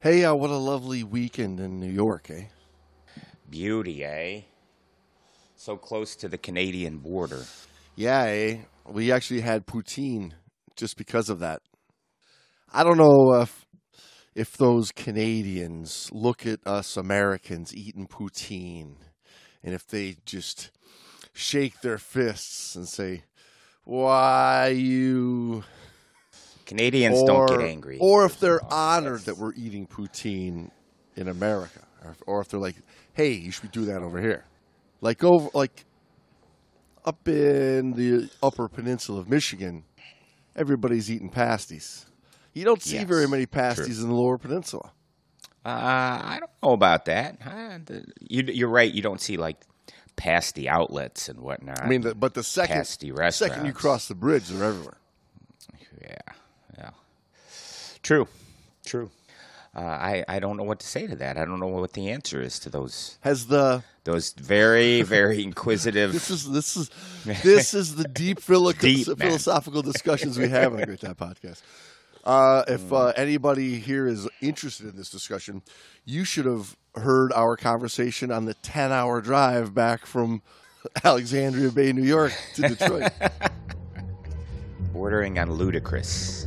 Hey, uh, what a lovely weekend in New York, eh? Beauty, eh? So close to the Canadian border. Yeah, eh? We actually had poutine just because of that. I don't know if if those Canadians look at us Americans eating poutine and if they just shake their fists and say, "Why you?" Canadians don't get angry. Or if they're honored that we're eating poutine in America, or, or if they're like, "Hey, you should do that over here," like over like up in the Upper Peninsula of Michigan, everybody's eating pasties. You don't see Yes, very many true. pasties in the Lower Peninsula. Uh, I don't know about that. Uh, the- you, you're right. You don't see like pasty outlets and whatnot. I mean, the, but the second Pasty second you cross the bridge, they're everywhere. yeah. True, true. Uh, I I don't know what to say to that. I don't know what the answer is to those Has the those very very inquisitive. this is this is this is the deep, philo- Deep, man. philosophical discussions we have on Great Dive Podcast. Uh, if uh, Mm. anybody here is interested in this discussion, you should have heard our conversation on the ten-hour drive back from Alexandria Bay, New York, to Detroit. bordering on ludicrous.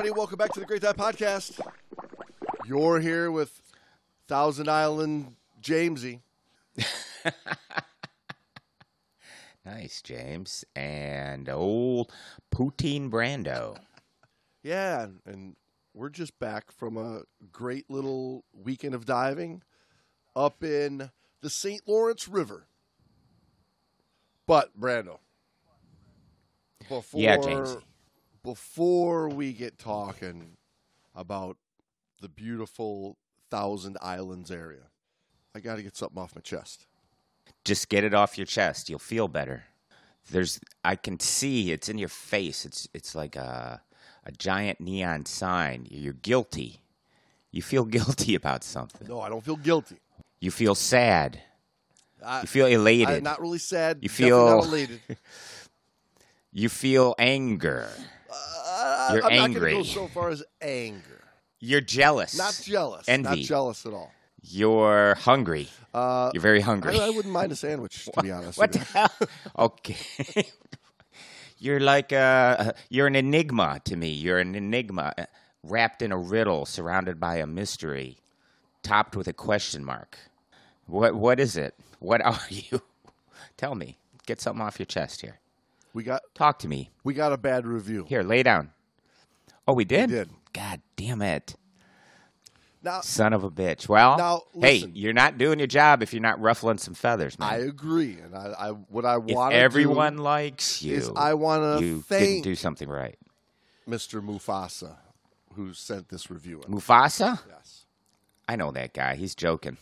Everybody, welcome back to the Great Dive Podcast. You're here with Thousand Island Jamesy. Nice, James. And old Poutine Brando. Yeah, and- we're just back from a great little weekend of diving up in the St. Lawrence River. But, Brando, before, Yeah, Jamesy. Before we get talking about the beautiful Thousand Islands area, I got to get something off my chest. Just get it off your chest. You'll feel better. There's I can see it's in your face. It's it's like a a giant neon sign. You're guilty. You feel guilty about something. No, I don't feel guilty. You feel sad. I, You feel elated. I'm not really sad. You feel- elated. You feel anger. Uh, You're I'm not angry. going to go so far as anger. You're jealous. Not jealous. Envy. Not jealous at all. You're hungry. Uh, You're very hungry. I wouldn't mind a sandwich, to be honest. What the hell? Okay. you're like uh you're an enigma to me. You're an enigma uh, wrapped in a riddle, surrounded by a mystery, topped with a question mark. What what is it? What are you? Tell me. Get something off your chest here. We got Talk to me. we got a bad review. Here, lay down. Oh, we did? We did. God damn it. Now Son of a bitch. Well, Now, hey, you're not doing your job if you're not ruffling some feathers, man. I agree, and I, I what I if want everyone likes you, is I want to you didn't do something right. Mr. Mufasa who sent this review. In. Mufasa? Yes. I know that guy. He's joking.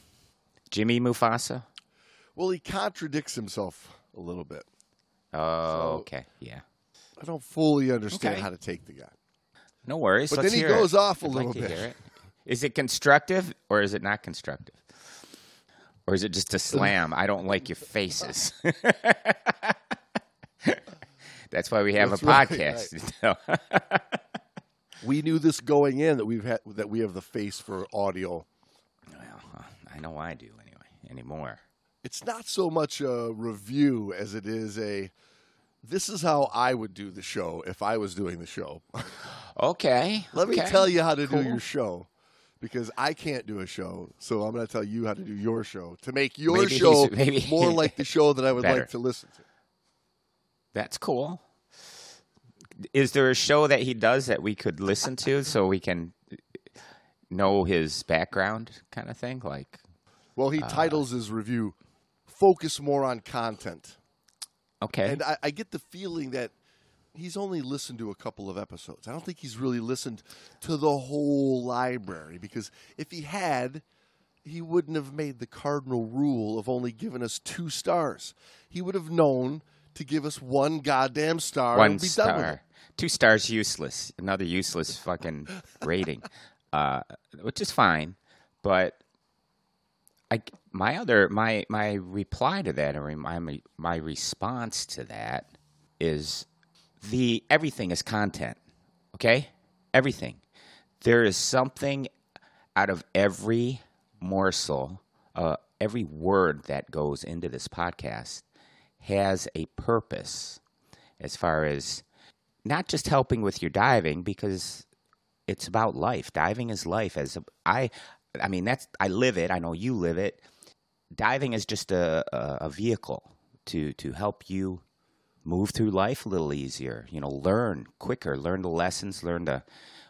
Jimmy Mufasa? Well, he contradicts himself a little bit. Oh, So- okay. Yeah. I don't fully understand Okay. how to take the guy. No worries. But Let's then he goes it. off a I'd like little to bit. hear it. Is it constructive or is it not constructive? Or is it just a slam? I don't like your faces. That's why we have That's a right, podcast. We knew this going in that we've had that we have the face for audio. well, I know I do anyway. Anymore. It's not so much a review as it is a. This is how I would do the show if I was doing the show. Okay. Let me tell you how to Cool. do your show. Because I can't do a show, so I'm going to tell you how to do your show to make your Maybe show more like the show that I would Better. like to listen to. That's cool. Is there a show that he does that we could listen to so we can know his background kind of thing? Like, Well, he uh, titles his review "Focus More on Content," okay. and I, I get the feeling that he's only listened to a couple of episodes. I don't think he's really listened to the whole library because if he had, he wouldn't have made the cardinal rule of only giving us two stars. He would have known to give us one goddamn star One and be done with it. star. Two stars useless. Another useless fucking rating, uh, which is fine. But I, my other my my reply to that, or my my response to that, is the everything is content. Okay, everything. There is something out of every morsel, uh, every word that goes into this podcast has a purpose as far as not just helping with your diving because it's about life. Diving is life. As a, I, I mean, that's I live it. I know you live it. Diving is just a, a, vehicle to to help you move through life a little easier. You know, learn quicker, learn the lessons, learn the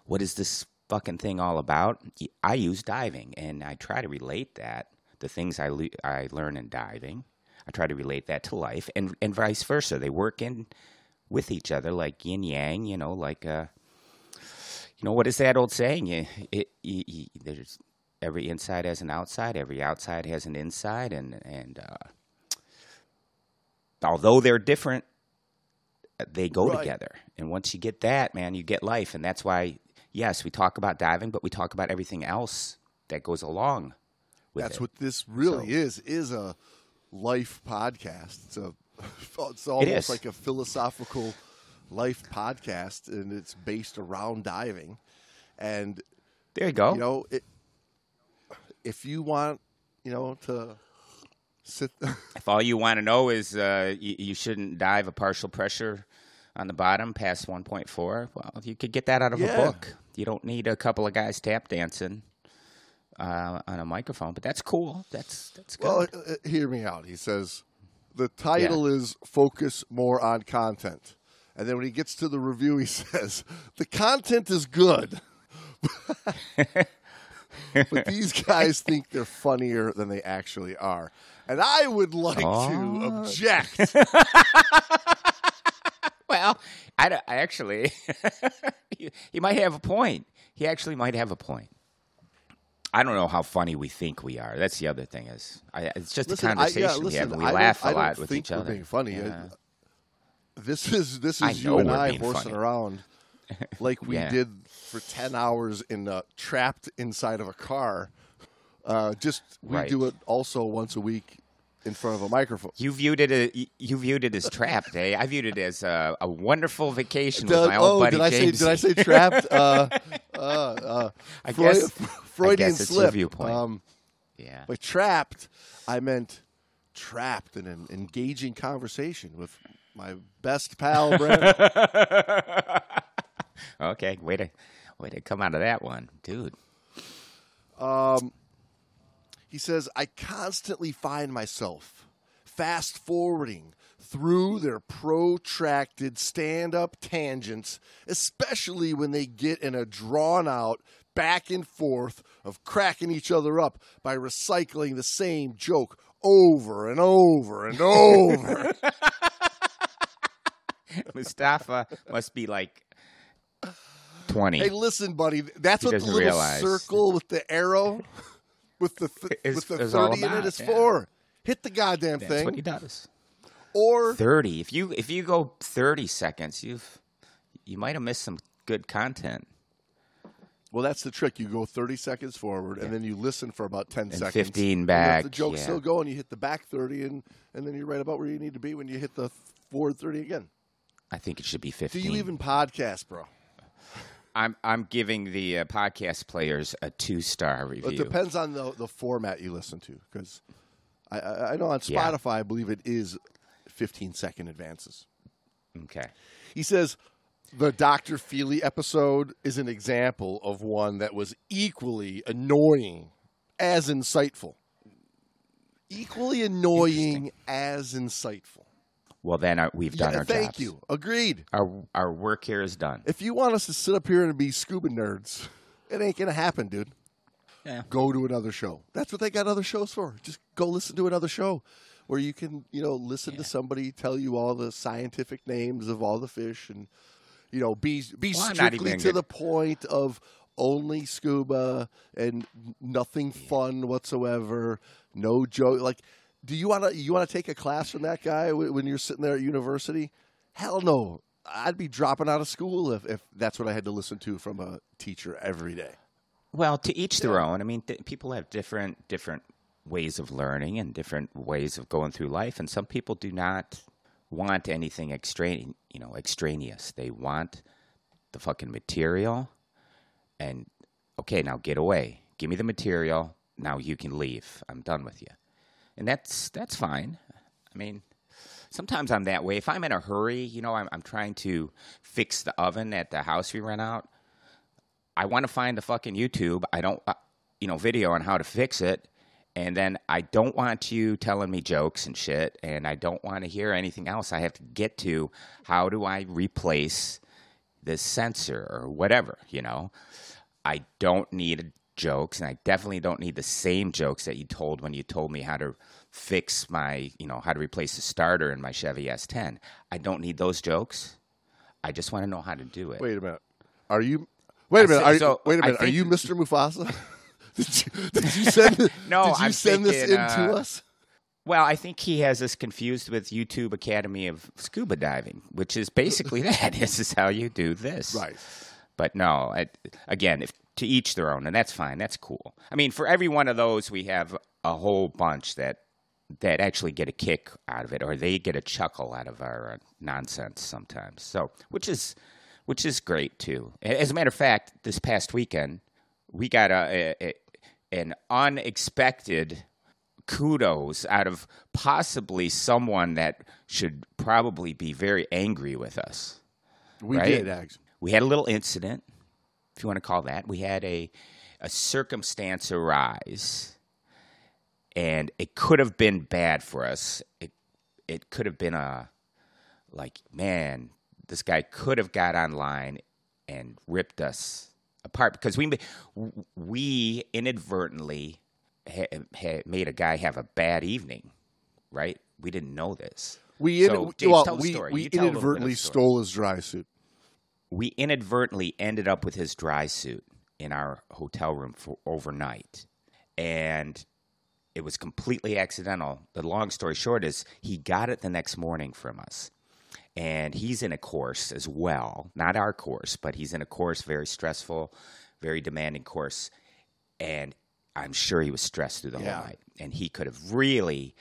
what is this fucking thing all about. I use diving, and I try to relate that the things I le- I learn in diving. I try to relate that to life, and and vice versa. They work in with each other like yin yang. You know, like uh, you know what is that old saying? You, it, you, you, there's every inside has an outside, every outside has an inside, and and uh, although they're different, they go Right. together. And once you get that, man, you get life, and that's why yes, we talk about diving, but we talk about everything else that goes along with That's it. what this really So- is is a life podcast. It's a it's almost is. like a philosophical life podcast and it's based around diving. And there you go. you know, it, if you want, you know, to sit If all you want to know is uh, you, you shouldn't dive a partial pressure on the bottom past 1.4, well, you could get that out of Yeah. a book. You don't need a couple of guys tap dancing uh, on a microphone, but that's cool. That's that's good. Well, uh, uh, hear me out. He says the title is "Focus More on Content," and then when he gets to the review, he says the content is good, but these guys think they're funnier than they actually are, and I would like to Oh. object. well, I, I actually, he, he might have a point. He actually might have a point. I don't know how funny we think we are. That's the other thing. Is I, it's just Listen, a I- conversation yeah, we listen, have. We I don't- laugh I a don't lot with think each we're other. being funny. Yeah. This is this is you and I horsing funny. around like we Yeah. did for ten hours in uh, trapped inside of a car. Uh, just we Right. do it also once a week in front of a microphone. You viewed it. a- You viewed it as trapped, eh? I viewed it as a, a wonderful vacation Did- with my old oh, buddy did I say James. did I say trapped? uh, uh, uh, I Freud- guess- Freudian I guess it's slip. viewpoint. Um, yeah. by trapped, I meant trapped in an engaging conversation with my best pal Brandon. Okay. Way to, way to come out of that one, dude. Um, he says, I constantly find myself fast forwarding through their protracted stand up tangents, especially when they get in a drawn out back and forth of cracking each other up by recycling the same joke over and over and over. Mustafa must be like twenty. hey, listen, buddy, that's He what the little realize. circle with the arrow with the th- Is- with the all 30 in it is yeah. for. Hit the goddamn That's thing. what he does. or Thirty. If you if you go thirty seconds, you've you might have missed some good content. Well, that's the trick. You go 30 seconds forward, and then you listen for about 10 And seconds. 15 back, the joke's yeah. still going, you hit the back 30, and, and then you're right about where you need to be when you hit the forward 30 again. I think it should be 15. Do you even podcast, bro? I'm I'm giving the uh, podcast players a two star review. It depends on the, the format you listen to, because I, I, I know on Yeah. Spotify, I believe it is 15 second advances. Okay. He says, The Dr. Feely episode is an example of one that was equally annoying as insightful. Equally annoying as insightful. Well, then uh, we've done Yeah, our thank jobs. you. Agreed. Our our work here is done. If you want us to sit up here and be scuba nerds, it ain't gonna happen, dude. Yeah. Go to another show. That's what they got other shows for. Just go listen to another show where you can, you know, listen to somebody tell you all the scientific names of all the fish and you know, be be Well, strictly to gonna- the point of only scuba and nothing fun whatsoever. No joke. Like, do you want to you want to take a class from that guy wh- when you're sitting there at university? Hell no. I'd be dropping out of school if, if that's what I had to listen to from a teacher every day. Well, to each their own. I mean, th- people have different different ways of learning and different ways of going through life, and some people do not want anything extraneous. You know, extraneous. They want the fucking material, and okay, now get away. Give me the material. Now you can leave. I'm done with you, and that's that's fine. I mean, sometimes I'm that way. If I'm in a hurry, you know, I'm, I'm trying to fix the oven at the house we rent out. I want to find the fucking YouTube. I don't, uh, you know, video on how to fix it. And then I don't want you telling me jokes and shit. And I don't want to hear anything else. I have to get to how do I replace this sensor or whatever, you know? I don't need jokes. And I definitely don't need the same jokes that you told when you told me how to fix my, you know, how to replace the starter in my Chevy S10. I don't need those jokes. I just want to know how to do it. Wait a minute. Are you? Wait a minute. Are you, so, wait a minute. Are you Mr. Mufasa? did you did you send No, Did you I'm send this in thinking, to uh, us? Well, I think he has us confused with YouTube Academy of Scuba Diving, which is basically that. This is how you do this. Right. But no, I, again, if, to each their own, and that's fine. That's cool. I mean, for every one of those, we have a whole bunch that that actually get a kick out of it, or they get a chuckle out of our uh, nonsense sometimes. So, which is which is great too. As a matter of fact, this past weekend we got a, a, a an unexpected kudos out of possibly someone that should probably be very angry with us We right? did, actually. We had a little incident, if you want to call that. We had a a circumstance arise, and it could have been bad for us. It it could have been a like, man, this guy could have got online and ripped us apart because we we inadvertently ha- ha- made a guy have a bad evening, right? We didn't know this. We in, So, James, well, we, story. we You tell a little bit of inadvertently stole his dry suit. We inadvertently ended up with his dry suit in our hotel room for overnight. And it was completely accidental. The long story short is he got it the next morning from us. And he's in a course as well. Not our course but he's in a course very stressful very demanding course. And i'm sure he was stressed through the Yeah. whole night. And he could have really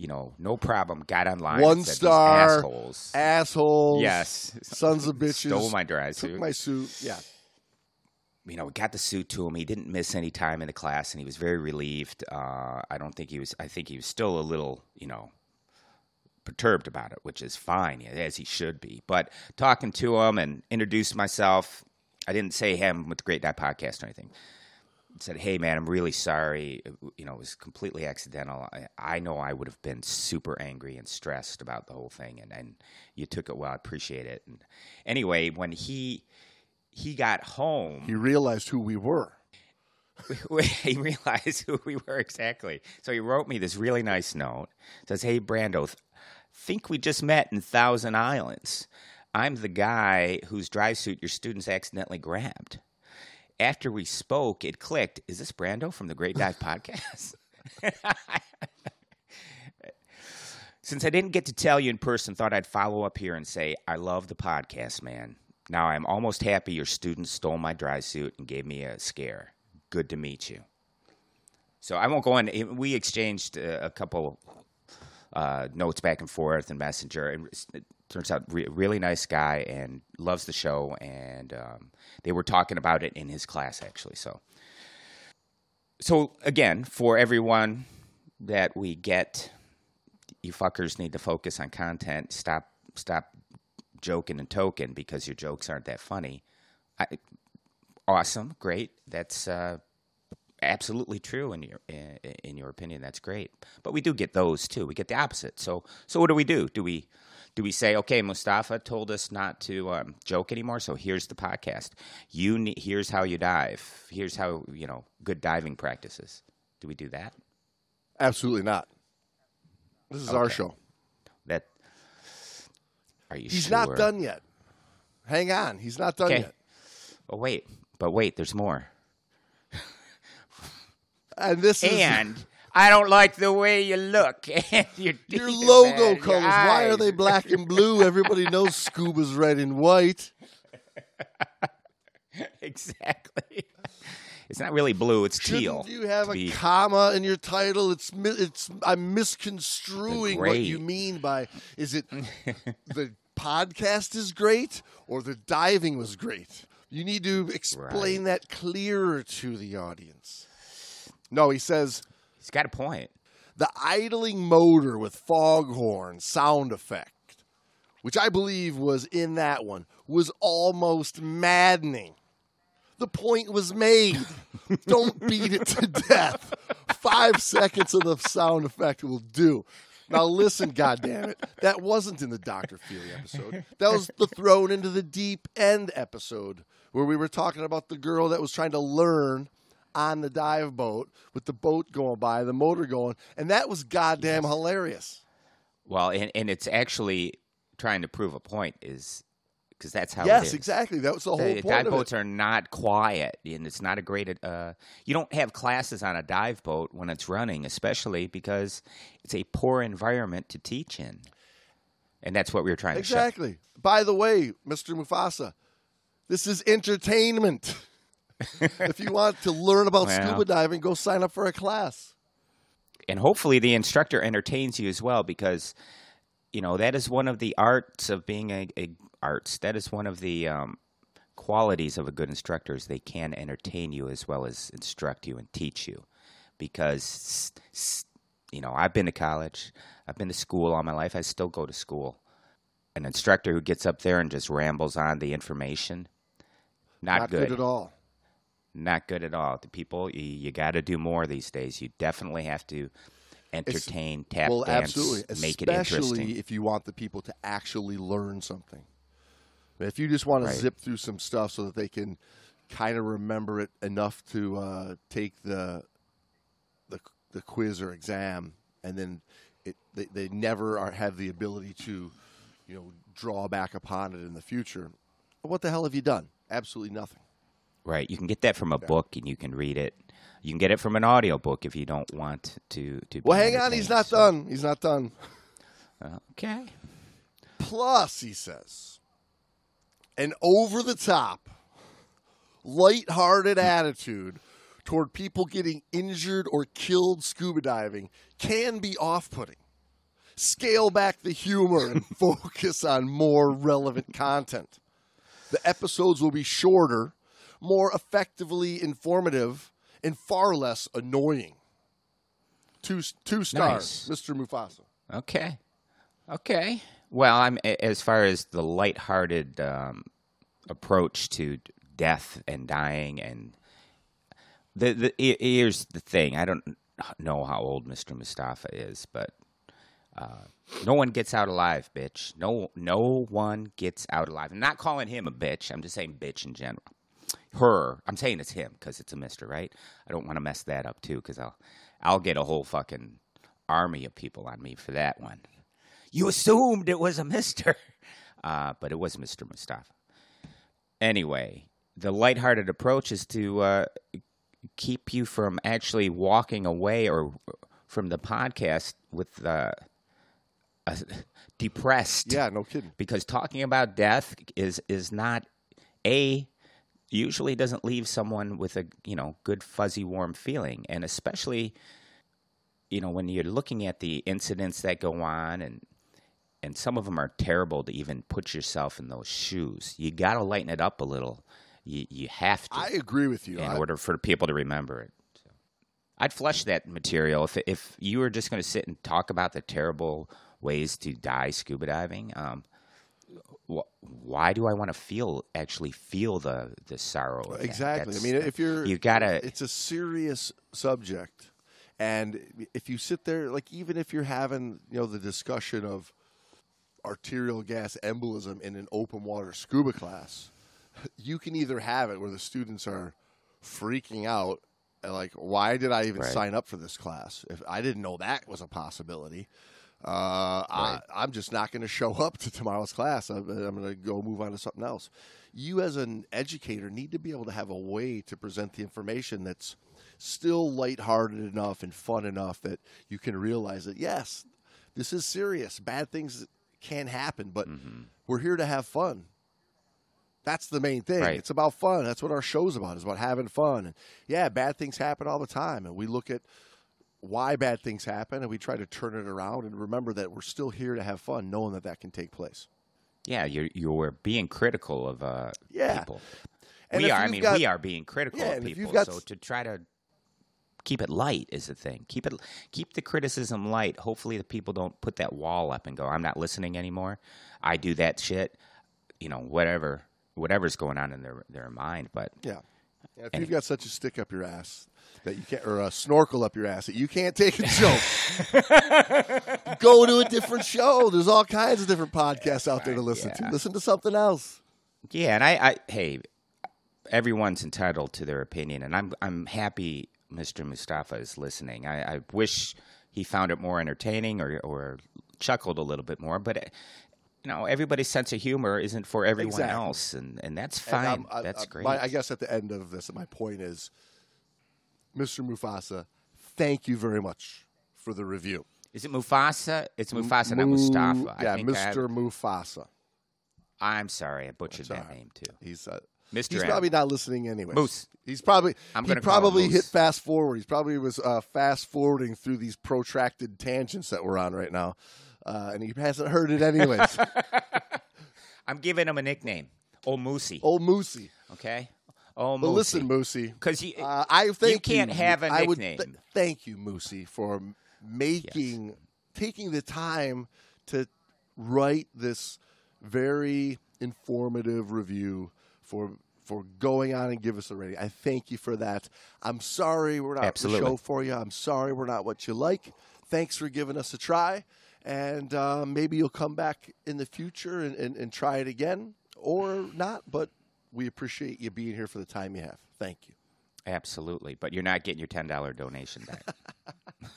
you know no problem got online One said, star, assholes Assholes. Yes. Sons of bitches. stole my dry Took my suit. Yeah. you know, we got the suit to him. He didn't miss any time in the class, and he was very relieved. Uh, I don't think he was. I think he was still a little, you know, perturbed about it, which is fine, as he should be. But talking to him and introduced myself, I didn't say him with the Great Dive Podcast or anything. Said, "Hey, man, I'm really sorry. You know, it was completely accidental. I, I know I would have been super angry and stressed about the whole thing, and, and you took it well. I appreciate it. And anyway, when he he got home, He realized who we were. he realized who we were exactly. So he wrote me this really nice note. Says, "Hey Brando, th- think we just met in Thousand Islands. I'm the guy whose dry suit your students accidentally grabbed. After we spoke, it clicked. Is this Brando from the Great Dive Podcast?" Since I didn't get to tell you in person, thought I'd follow up here and say, I love the podcast, man. Now I'm almost happy your students stole my dry suit and gave me a scare. Good to meet you. So I won't go in. We exchanged a couple uh, notes back and forth and messenger. And turns out re- really nice guy and loves the show. And um, they were talking about it in his class actually. So, so again, for everyone that we get, you fuckers need to focus on content. Stop, stop joking and token because your jokes aren't that funny. I, awesome, great. That's uh, absolutely true in your in, in your opinion. That's great. But we do get those too. We get the opposite. So so what do we do? Do we do we say, okay, Mustafa told us not to um, joke anymore, so here's the podcast. You ne- here's how you dive. Here's how you know good diving practices. Do we do that? Absolutely not. This is our show. That are you He's sure? not done yet. Hang on, he's not done Okay. yet. Oh wait, but wait, there's more. And this is And I don't like the way you look. Your, your logo man, your colors. Why are they black and blue? Everybody knows scuba's red and white. exactly. It's not really blue. It's teal. Shouldn't you have a be- comma in your title? It's it's. I'm misconstruing what you mean by is it the podcast is great or the diving was great? You need to explain that clearer to the audience. No, he says He's got a point. the idling motor with foghorn sound effect, which I believe was in that one, was almost maddening. The point was made. Don't beat it to death. Five seconds of the sound effect will do. Now listen, goddammit. That wasn't in the Dr. Feely episode. That was the thrown into the deep end episode where we were talking about the girl that was trying to learn on the dive boat with the boat going by, the motor going, and that was goddamn hilarious. Well, and, and it's actually trying to prove a point is because that's how it yes, exactly. That was the whole The point dive boats are not quiet, and it's not a great. Uh, you don't have classes on a dive boat when it's running, especially because it's a poor environment to teach in, and that's what we were trying to. Exactly. By the way, Mr. Mufasa, this is entertainment. if you want to learn about Well. scuba diving, go sign up for a class. and hopefully the instructor entertains you as well because you know that is one of the arts of being a, a arts that is one of the um, qualities of a good instructor is they can entertain you as well as instruct you and teach you because you know i've been to college i've been to school all my life i still go to school an instructor who gets up there and just rambles on the information not, Not good good at all. Not good at all. The people, you, you got to do more these days. You definitely have to entertain, tap well, dance, absolutely. make it Especially interesting. if you want the people to actually learn something. If you just want Right. to zip through some stuff so that they can kind of remember it enough to uh, take the, the the quiz or exam, and then it, they, they never are, have the ability to, you know, draw back upon it in the future. What the hell have you done? Absolutely nothing. Right. You can get that from a book and you can read it. You can get it from an audio book if you don't want to. to Well, hang on, he's not So- done. He's not done. Okay. Plus, he says, an over the top, light-hearted hmm. attitude toward people getting injured or killed scuba diving can be off putting. Scale back the humor and focus on more relevant content. The episodes will be shorter, more effectively informative, and far less annoying. Two, two stars, Mr. Mufasa. Okay. Okay. Well, I'm as far as the lighthearted um, approach to death and dying, and the the here's the thing. I don't know how old Mr. Mustafa is, but uh, no one gets out alive, bitch. No, no one gets out alive. I'm not calling him a bitch. I'm just saying bitch in general. Her. I'm saying it's him because it's a Mister, right? I don't want to mess that up too because I'll I'll get a whole fucking army of people on me for that one. You assumed it was a Mister, uh, but it was Mister Mustafa. Anyway, the lighthearted approach is to uh, keep you from actually walking away or from the podcast with uh, a depressed Yeah, no kidding. because talking about death is is not a usually doesn't leave someone with a you know good fuzzy warm feeling and especially you know when you're looking at the incidents that go on and and some of them are terrible to even put yourself in those shoes you got to lighten it up a little you you have to I agree with you. in I- order for people to remember it. So, I'd flush that material if if you were just going to sit and talk about the terrible ways to die scuba diving. Um, why do I want to feel actually feel the the sorrow? Exactly. I mean, if you're you gotta it's a serious subject, and if you sit there, like even if you're having you know the discussion of arterial gas embolism in an open water scuba class, you can either have it where the students are freaking out. and Like, why did I even Right. sign up for this class? If I didn't know that was a possibility, uh, I, I'm just not going to show up to tomorrow's class. I'm, I'm going to go move on to something else. You, as an educator, need to be able to have a way to present the information that's still lighthearted enough and fun enough that you can realize that yes, this is serious. Bad things can happen, but Mm-hmm. we're here to have fun. That's the main thing. Right. It's about fun. That's what our show's about. Is about having fun. And yeah, bad things happen all the time, and we look at why bad things happen, and we try to turn it around and remember that we're still here to have fun, knowing that that can take place. yeah, you're you're being critical of uh, Yeah. people. And we are. I mean, got- we are being critical Yeah, of people. got so to try to keep it light is the thing. Keep it keep the criticism light. Hopefully, the people don't put that wall up and go, "I'm not listening anymore." I do that shit. You know, whatever whatever's going on in their their mind. But Yeah. If And- you've got such a stick up your ass that you can't, or a snorkel up your ass that you can't take a joke, go to a different show. There's all kinds of different podcasts out there to listen Yeah. to. Listen to something else. Yeah, and I, I hey, everyone's entitled to their opinion, and I'm I'm happy Mr. Mustafa is listening. I, I wish he found it more entertaining or or chuckled a little bit more, but. You know, everybody's sense of humor isn't for everyone Exactly. else, and, and that's fine. I'm- I- that's great. my- I guess at the end of this, my point is, Mr. Mufasa, thank you very much for the review. Is it Mufasa? It's Mufasa, not Mustafa. Yeah, think I Mr. Mufasa. I'm sorry, I butchered that right. name too. He's uh, Mr. He's M. probably not listening anyway. Moose. He's probably I'm he gonna call him probably hit fast forward. He's probably was uh, fast forwarding through these protracted tangents that we're on right now, uh, and he hasn't heard it anyways. I'm giving him a nickname, Old Moosey. Old Moosey. Okay, Old But Moosey. listen, Moosey. because you Uh, I thank can't have a nickname. th- thank you, Moosey, for making taking the time to write this very informative review for for going on and give us a rating. I thank you for that. I'm sorry we're not Absolutely. the show for you. I'm sorry we're not what you like. Thanks for giving us a try, and uh, maybe you'll come back in the future and, and, and try it again, or not. But we appreciate you being here for the time you have. Thank you. Absolutely, but you're not getting your ten dollar donation back.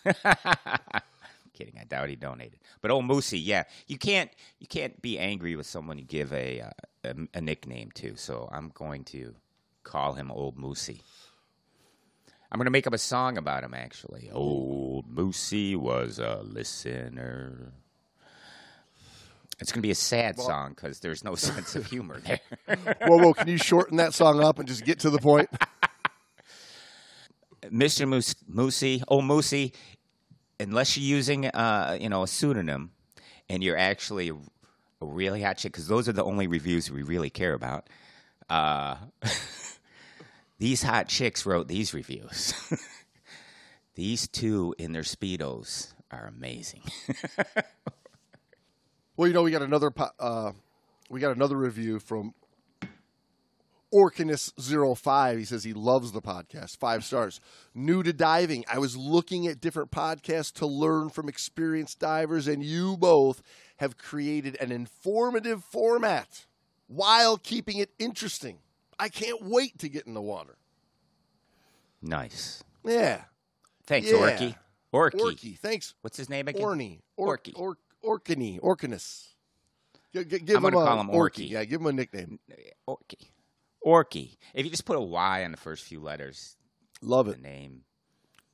Kidding, I doubt he donated. But old Moosey, yeah, you can't you can't be angry with someone you give a, uh, a a nickname to. So I'm going to call him Old Moosey. I'm going to make up a song about him. Actually, Old Moosey was a listener. It's going to be a sad song because there's no sense of humor there. whoa, whoa! Can you shorten that song up and just get to the point? Mr. Moose, Moosey, oh Moosey, unless you're using uh, you know a pseudonym and you're actually a, a really hot chick, because those are the only reviews we really care about. Uh, these hot chicks wrote these reviews. these two in their speedos are amazing. Well, you know, we got another uh, we got another review from Orkinus05. He says he loves the podcast. Five stars. New to diving. I was looking at different podcasts to learn from experienced divers, and you both have created an informative format while keeping it interesting. I can't wait to get in the water. nice. Yeah. Thanks, Yeah. Orky. Orky. Orky. Thanks. What's his name again? Orny. Or- Orky. Or- Orkany. Orkinus. G- g- give I'm him gonna a call him Orky. Yeah, give him a nickname. Orky. Orky. If you just put a Y on the first few letters, Love the it. name,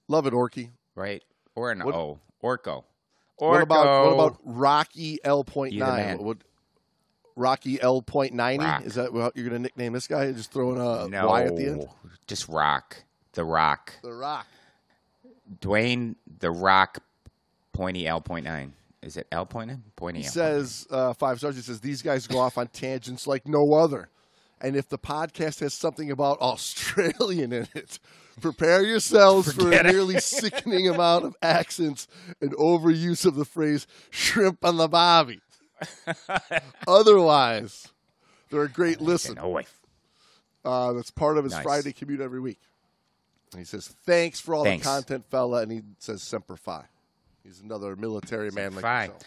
Love it, Orky. right? Or an What- O. Orko. Orko. What about what about Rocky L point You the man. nine? What- Rocky L point ninety? Rock. Is that what you're going to nickname this guy? Just throwing a no, Y at the end. just Rock. The Rock. The Rock. Dwayne the Rock. Pointy L point nine. Is it L point nine? Pointy He L. says uh, five stars. He says these guys go off on tangents like no other. And if the podcast has something about Australian in it, prepare yourselves for a nearly sickening amount of accents and overuse of the phrase "shrimp on the bobby." Otherwise, they're a great listen. Oh, wait. Uh, that's part of his Nice. Friday commute every week. And he says, "Thanks for all Thanks. the content, fella," and he says, "Semper Fi." He's another military man like yourself.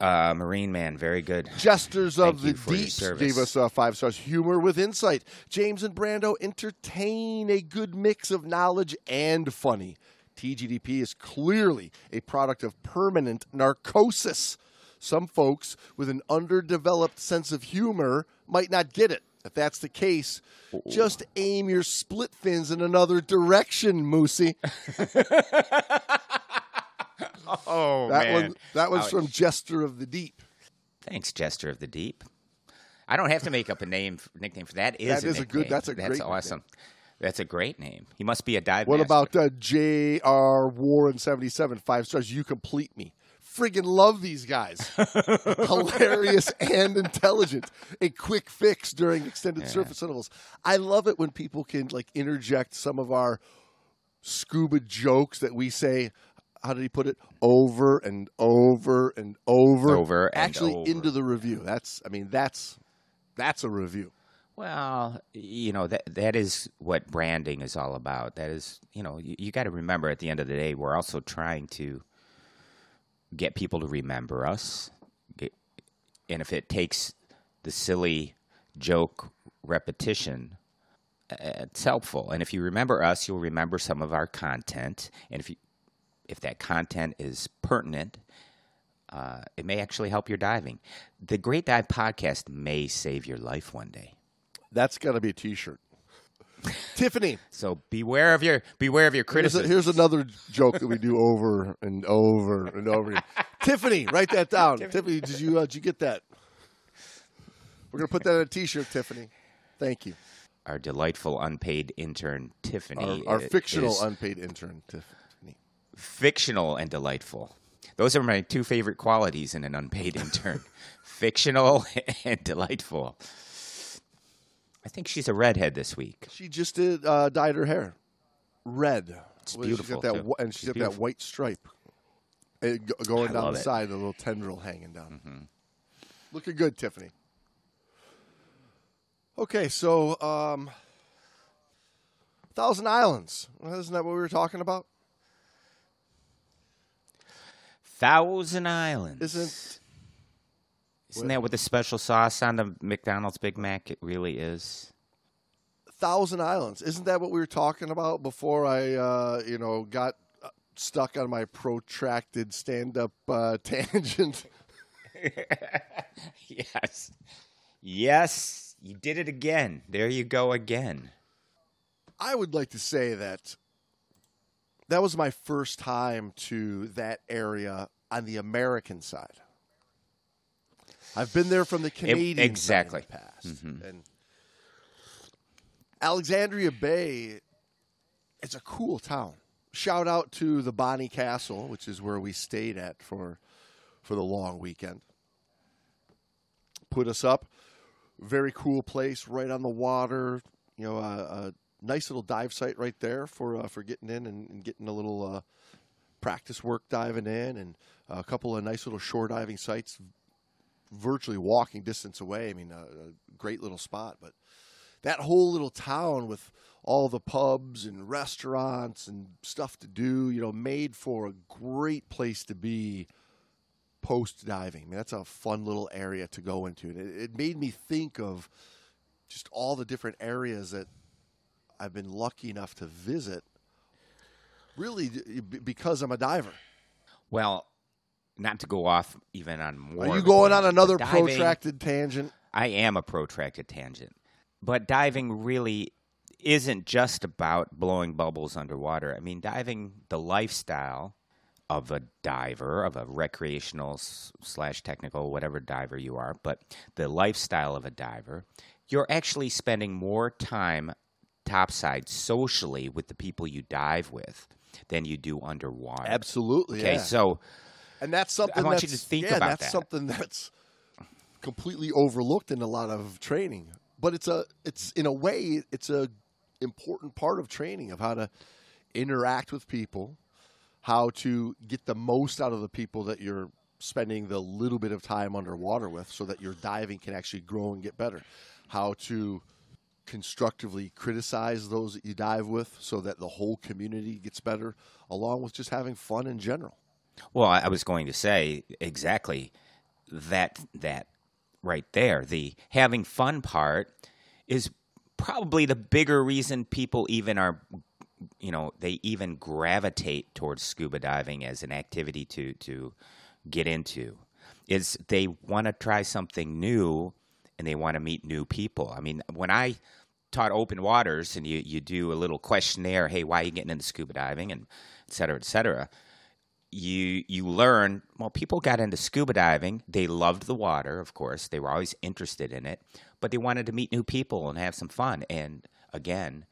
Uh, Marine Man, very good. Jesters of the you for your Deep gave us uh, five stars. Humor with insight. James and Brando entertain a good mix of knowledge and funny. TGDP is clearly a product of permanent narcosis. Some folks with an underdeveloped sense of humor might not get it. If that's the case, just aim your split fins in another direction, Moosey. Oh, That one, that was from Jester of the Deep. Thanks, Jester of the Deep. I don't have to make up a name nickname for that. Is That a is a good- that's a that's great awesome. That's a great name. He must be a dive. What master. about uh, J.R. Warren 77, five stars? You complete me. Friggin' love these guys. Hilarious and intelligent. A quick fix during extended surface intervals. I love it when people can like interject some of our scuba jokes that we say. How did he put it? Over and over and over, Over and actually over. into the review. That's, I mean, that's that's a review. Well, you know that that is what branding is all about. That is, you know, you, you got to remember at the end of the day, we're also trying to get people to remember us. Get, and if it takes the silly joke repetition, uh, it's helpful. And if you remember us, you'll remember some of our content. And if you, if that content is pertinent, uh, it may actually help your diving. The Great Dive Podcast may save your life one day. That's got to be a T-shirt. Tiffany, So beware of your beware of your Here's, a, criticism. here's another joke that we do over and over and over. again. Tiffany, write that down. Tiffany, did you uh, did you get that? We're gonna put that on a T-shirt, Tiffany. Thank you. Our delightful unpaid intern Tiffany. Our, our fictional unpaid intern, Tiffany. fictional and delightful. Those are my two favorite qualities in an unpaid intern: fictional and delightful. I think she's a redhead this week. She just did uh, dyed her hair red. It's Well, beautiful, She's got that, too. wh- and she's She's got that white stripe go- going I down the it. side, a little tendril hanging down. Mm-hmm. Looking good, Tiffany. Okay, so um, Thousand Islands. Well, Isn't that what we were talking about? Thousand Islands. Isn't Isn't that what the special sauce on the McDonald's Big Mac it really is? Thousand Islands? Isn't that what we were talking about before I, uh, you know, got stuck on my protracted stand-up uh, tangent? yes. Yes, you did it again. There you go again. I would like to say that that was my first time to that area on the American side. I've been there from the Canadian exactly. side in the past, and Alexandria Bay. It's a cool town. Shout out to the Bonnie Castle, which is where we stayed at for for the long weekend. Put us up. Very cool place, right on the water. You know, a, a nice little dive site right there for uh, for getting in and, and getting a little uh, practice work diving in, and a couple of nice little shore diving sites, virtually walking distance away. I mean, a, a great little spot. But that whole little town with all the pubs and restaurants and stuff to do, you know, made for a great place to be post diving. I mean, that's a fun little area to go into. It, it made me think of just all the different areas that I've been lucky enough to visit. Really, because I'm a diver. Well, not to go off even on more. Are you going on another diving- protracted tangent? I am a protracted tangent. But diving really isn't just about blowing bubbles underwater. I mean, diving, the lifestyle of a diver, of a recreational slash technical, whatever diver you are, but the lifestyle of a diver, you're actually spending more time topside socially with the people you dive with than you do underwater. Absolutely. Okay, yeah. so and that's something I want you that's, to think yeah, about that's that. something that's completely overlooked in a lot of training. But it's a it's in a way it's a important part of training of how to interact with people, how to get the most out of the people that you're spending the little bit of time underwater with so that your diving can actually grow and get better. How to constructively criticize those that you dive with so that the whole community gets better, along with just having fun in general. Well, I was going to say exactly that that right there. The having fun part is probably the bigger reason people even are you know, they even gravitate towards scuba diving as an activity to to get into. Is they want to try something new and they want to meet new people. I mean, when I taught open waters and you, you do a little questionnaire, hey, why are you getting into scuba diving and et cetera, et cetera, you you learn well people got into scuba diving. They loved the water of course. They were always interested in it but they wanted to meet new people and have some fun. And again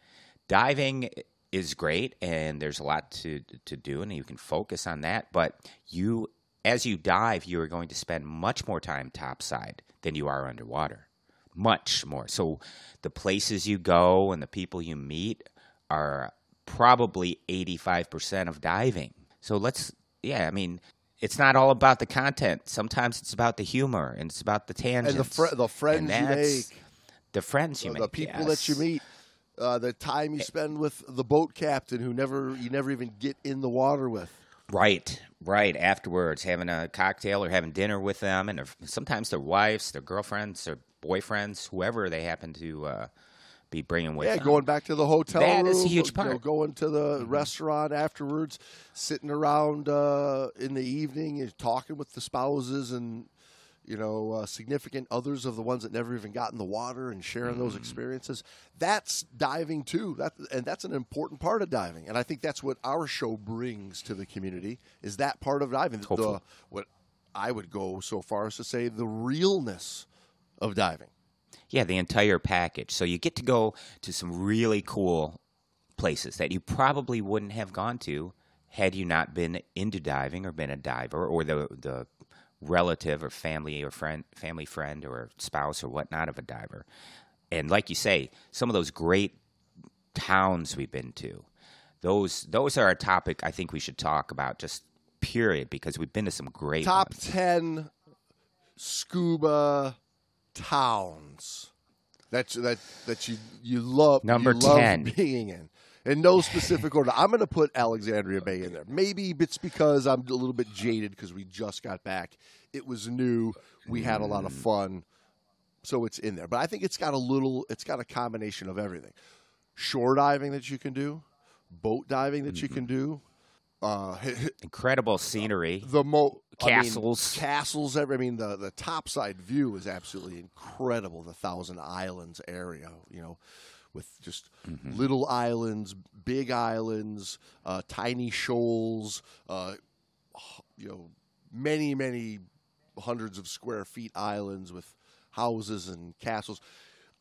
diving is great and there's a lot to to do and you can focus on that. But you as you dive you are going to spend much more time topside than you are underwater. Much more. So the places you go and the people you meet are probably 85% of diving. So let's yeah, I mean, it's not all about the content. Sometimes it's about the humor and it's about the tangents And the fr- the friends you make, the friends you the make, people yes. that you meet, uh, the time you Eh. spend with the boat captain who never you never even get in the water with. Right, right. Afterwards, having a cocktail or having dinner with them, and their, sometimes their wives, their girlfriends, their boyfriends, whoever they happen to uh, be bringing with Yeah, them. going back to the hotel That room, is a huge you know, part. going to the restaurant afterwards, sitting around uh, in the evening, and talking with the spouses and you know uh, significant others of the ones that never even got in the water and sharing those experiences. That's diving too. That and that's an important part of diving. And I think that's what our show brings to the community is that part of diving. The, what I would go so far as to say the realness of diving. Yeah, the entire package. So you get to go to some really cool places that you probably wouldn't have gone to had you not been into diving or been a diver or the the relative or family or friend family friend or spouse or whatnot of a diver. And like you say, some of those great towns we've been to, those those are a topic I think we should talk about just period because we've been to some great top ones. 10 scuba towns that that that you you love Number you love 10. being in. In no specific order. I'm going to put alexandria bay in there. Maybe it's because i'm a little bit jaded because we just got back. It was new. We had a lot Mm. of fun. So it's in there. But i think it's got a little it's got a combination of everything. Shore diving that you can do boat diving that you Mm-hmm. can do uh, Incredible scenery. the mo I mean, Castles. castles. Every, I mean, the the topside view is absolutely incredible. The Thousand Islands area, you know, with just Mm-hmm. little islands, big islands, uh, tiny shoals, uh, you know, many many hundreds of square feet islands with houses and castles.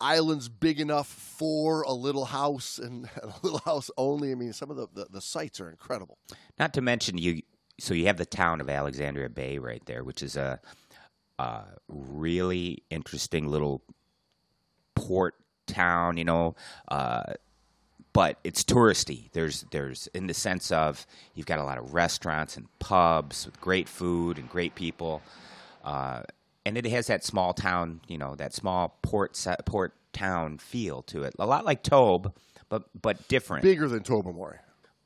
Islands big enough for a little house and a little house only. I mean, some of the, the, the sites are incredible. Not to mention you. So you have the town of Alexandria Bay right there, which is a, a really interesting little port town. You know, uh, but it's touristy. There's there's in the sense of you've got a lot of restaurants and pubs with great food and great people, uh, and it has that small town. You know, that small port port town feel to it. A lot like Tobe, but but different. Bigger than Tobermory.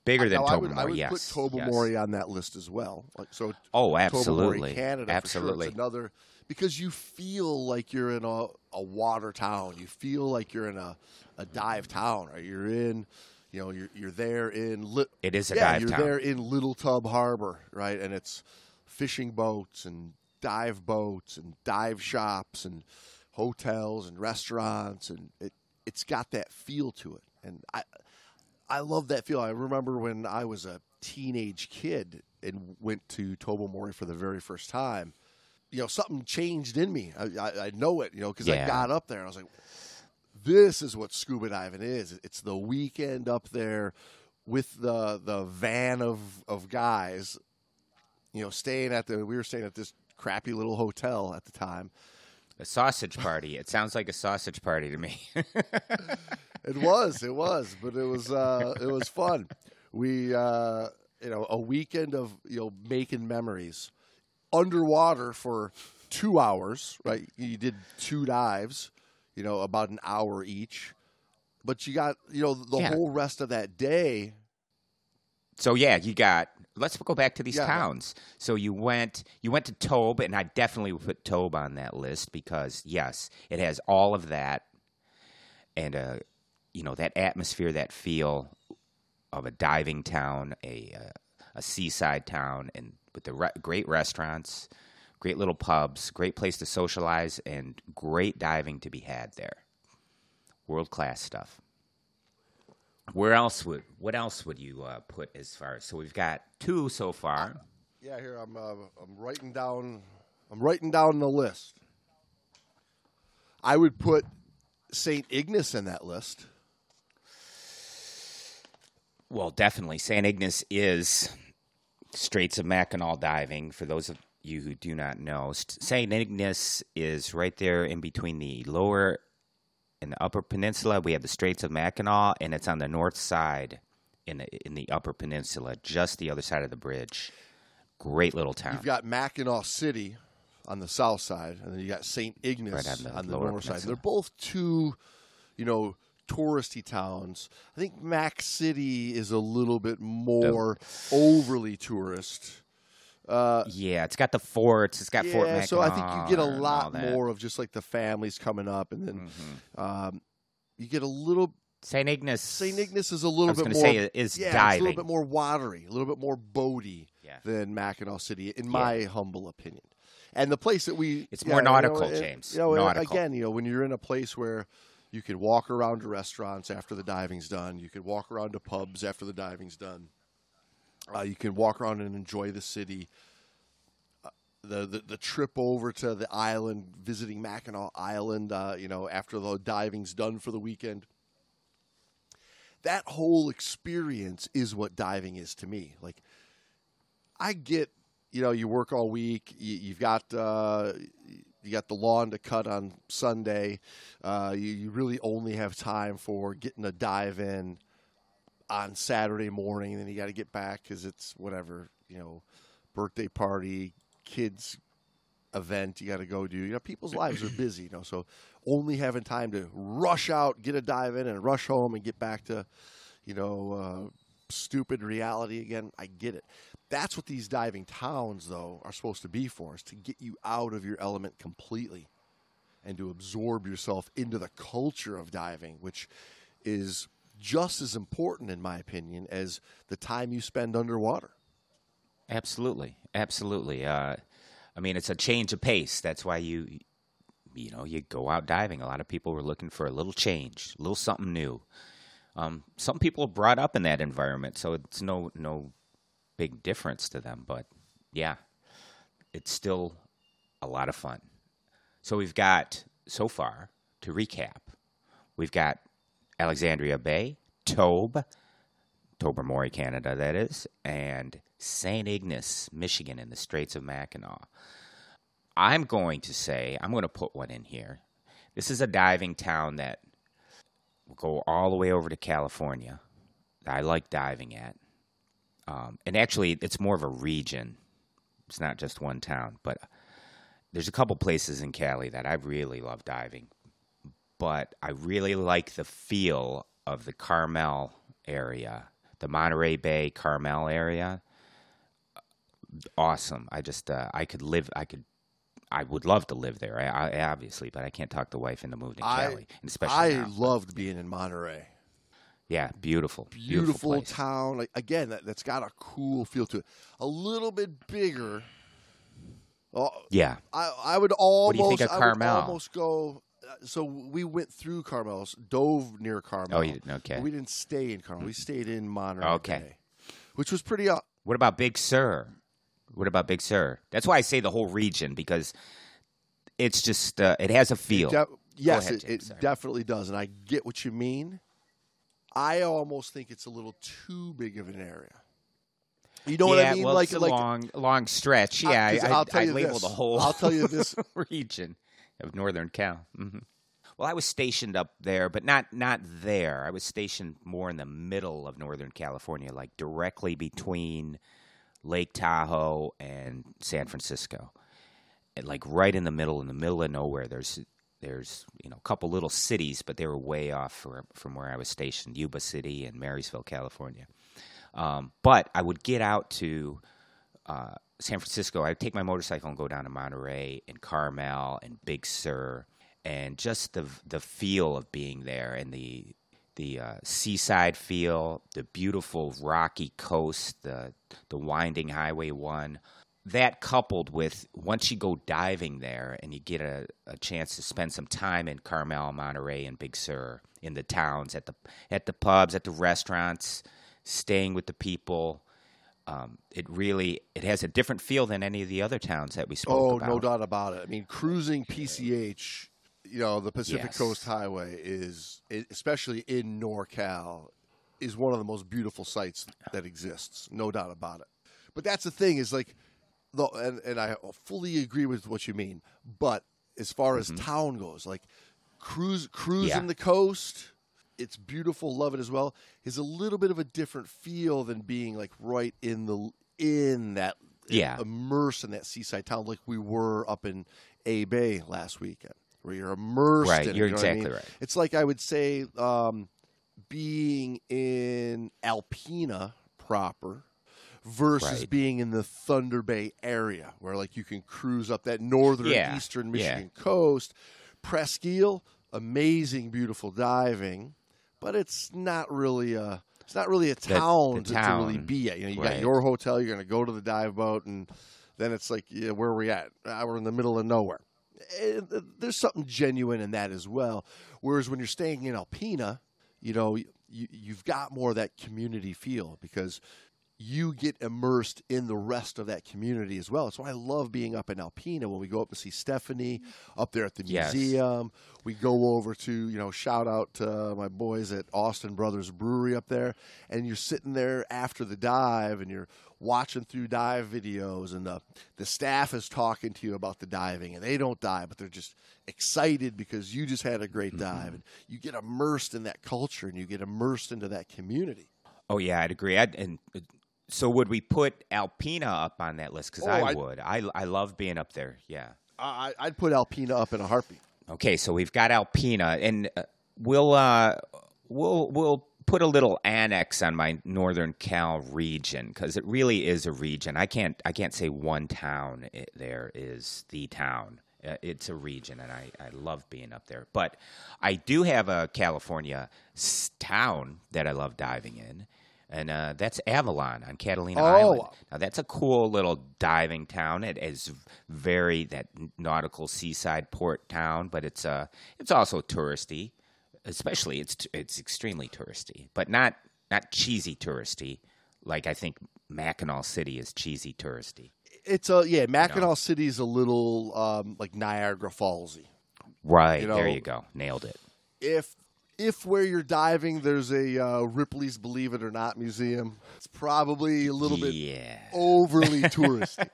Bigger than I would, Tobermory, I would yes. put Tobermory on that list as well. Like so, Oh, Tobermory, absolutely. Canada, Absolutely. Sure. Another because you feel like you're in a, a water town. You feel like you're in a, a dive town. Right? You're in, you know, you're you're there in. Li- It is a yeah, dive you're town. there in Little Tub Harbor, right? And it's fishing boats and dive boats and dive shops and hotels and restaurants and it it's got that feel to it. And I I love that feel. I remember when I was a teenage kid and went to Tobermory for the very first time. You know, something changed in me. I, I, I know it. You know, because I got up there and I was like, "This is what scuba diving is. It's the weekend up there with the the van of of guys. You know, staying at the we were staying at this crappy little hotel at the time. A sausage party. It sounds like a sausage party to me. It was, it was, but it was uh, it was fun. We uh, you know a weekend of you know making memories, underwater for two hours, right? You did two dives, you know, about an hour each. But you got, you know, the Yeah. whole rest of that day. So yeah, you got. Let's go back to these Yeah. towns. So you went, you went to Tobe, and I definitely would put Tobe on that list because yes, it has all of that, and uh, you know that atmosphere, that feel of a diving town, a uh, a seaside town, and with the re- great restaurants, great little pubs, great place to socialize, and great diving to be had there. World class stuff. Where else would what else would you uh, put as far as so we've got two so far. Yeah, here I'm. Uh, I'm writing down. I'm writing down the list. I would put Saint Ignace in that list. Well, definitely, Saint Ignace is Straits of Mackinac diving. For those of you who do not know, St. Ignace is right there in between the lower and the upper peninsula. We have the Straits of Mackinac, and it's on the north side in the in the upper peninsula, just the other side of the bridge. Great little town. You've got Mackinac City on the south side, and then you got Saint Ignace Right on the on the north side. They're both two, you know, touristy towns. I think Mac City is a little bit more overly tourist. Yeah, it's got the forts. It's got Fort yeah, so I think you get a lot more of just like the families coming up, and then Mm-hmm. um, you get a little. Saint Ignace. Saint Ignace is a little bit more. say it is yeah, it's a little bit more watery, a little bit more boaty Yeah. than Mackinac City, in my humble opinion. And the place that we It's yeah, more you know, nautical, James. You know, Nautical. again, you know, when you're in a place where you can walk around to restaurants after the diving's done, you can walk around to pubs after the diving's done. Uh, you can walk around and enjoy the city. Uh, The, the the trip over to the island, visiting Mackinac Island, uh, you know, after the diving's done for the weekend. That whole experience is what diving is to me. Like, I get, you know, you work all week. You, you've got uh, you got the lawn to cut on Sunday. Uh, you, you really only have time for getting a dive in on Saturday morning, and then you got to get back because it's whatever you know, birthday party, kids event you got to go do. You know, people's lives are busy. You know, so only having time to rush out, get a dive in, and rush home and get back to, you know, uh, stupid reality again. I get it. That's what these diving towns, though, are supposed to be for, is to get you out of your element completely and to absorb yourself into the culture of diving, which is just as important, in my opinion, as the time you spend underwater. Absolutely, absolutely. Uh, I mean, it's a change of pace. That's why you, you know, you go out diving. A lot of people were looking for a little change, a little something new. Um, some people are brought up in that environment, so it's no no big difference to them. But yeah, it's still a lot of fun. So we've got so far to recap. We've got Alexandria Bay, Tobe, Tobermory, Canada, that is, and St. Ignace, Michigan, in the Straits of Mackinac. I'm going to say, I'm going to put one in here. This is a diving town that will go all the way over to California. I like diving at. Um, and actually, it's more of a region. It's not just one town, but there's a couple places in Cali that I really love diving. But I really like the feel of the Carmel area, the Monterey Bay Carmel area. Awesome. I just uh, I could live. I could. I would love to live there. I, I obviously, but I can't talk the wife into moving to I- Cali, and especially I now. loved being in Monterey. Yeah, beautiful, beautiful, place. town. Like again, that, that's got a cool feel to it. A little bit bigger. Oh, Yeah, I I would almost What do you think of I would Carmel? almost go. Uh, So we went through Carmel, dove near Carmel. Oh, you didn't- okay. We didn't stay in Carmel. We stayed in Monterey Okay. Bay, which was pretty. Uh, What about Big Sur? What about Big Sur? That's why I say the whole region because it's just uh, it has a feel. de- yes, ahead, it, James, it definitely does, and I get what you mean. I almost think it's a little too big of an area. You know yeah, what I mean? well, like it's a like long, long stretch. Yeah, I, 'cause I, I'll tell I you labeled this. the whole. I'll tell you this. region of Northern Cal. hmm Well, I was stationed up there, but not not there. I was stationed more in the middle of Northern California, like directly between Lake Tahoe, and San Francisco. And, like right in the middle, in the middle of nowhere. There's there's you know a couple little cities, but they were way off from, from where I was stationed, Yuba City and Marysville, California. Um, but I would get out to uh, San Francisco. I'd take my motorcycle and go down to Monterey and Carmel and Big Sur, and just the the feel of being there and the the uh, seaside feel, the beautiful rocky coast, the the winding Highway One. That coupled with once you go diving there and you get a, a chance to spend some time in Carmel, Monterey, and Big Sur in the towns at the at the pubs, at the restaurants, staying with the people. Um, it really it has a different feel than any of the other towns that we spoke Oh, about. Oh, no doubt about it. I mean, cruising PCH, you know, the Pacific Yes. Coast Highway is, especially in NorCal, is one of the most beautiful sights that exists. No doubt about it. But that's the thing is like, though, and, and I fully agree with what you mean. But as far as town goes, like cruise cruising Mm-hmm. Yeah. the coast, it's beautiful, love it as well. Is a little bit of a different feel than being like right in the in that Yeah. immersed in that seaside town like we were up in A Bay last weekend, where you're immersed. Right, in you're you know what I exactly mean? right. It's like I would say um, being in Alpena proper versus Right. being in the Thunder Bay area, where like you can cruise up that northern Yeah, eastern yeah. Michigan coast. Presque Isle, amazing, beautiful diving, but it's not really a. It's not really a town, to, to really be at. You know, you got your hotel. You're going to go to the dive boat, and then it's like, yeah, where are we at? Ah, we're in the middle of nowhere. Th- there's something genuine in that as well. Whereas when you're staying in Alpena, you know, you, you've got more of that community feel because you get immersed in the rest of that community as well. That's why I love being up in Alpena when we go up and see Stephanie up there at the Yes. museum. We go over to, you know, shout out to my boys at Austin Brothers Brewery up there. And you're sitting there after the dive and you're watching through dive videos and the, the staff is talking to you about the diving and they don't dive, but they're just excited because you just had a great dive and you get immersed in that culture and you get immersed into that community. Oh yeah, I'd agree. I'd, and uh, so would we put Alpena up on that list? Because Oh, I I'd- would. I I love being up there. Yeah. I, I'd put Alpena up in a heartbeat. Okay, so we've got Alpena, and uh, we'll uh, we'll we'll put a little annex on my Northern Cal region because it really is a region. I can't I can't say one town there is the town. Uh, it's a region, and I, I love being up there. But I do have a California s- town that I love diving in, and uh, that's Avalon on Catalina Oh. Island. Now that's a cool little diving town. It is very that nautical seaside port town, but it's uh it's also touristy. Especially it's it's extremely touristy, but not not cheesy touristy like I think Mackinac City is cheesy touristy. It's a yeah. Mackinac City is a little um, like Niagara Fallsy. Right You there, you go, nailed it. If if where you're diving, there's a uh, Ripley's Believe It or Not museum. It's probably a little bit overly touristy.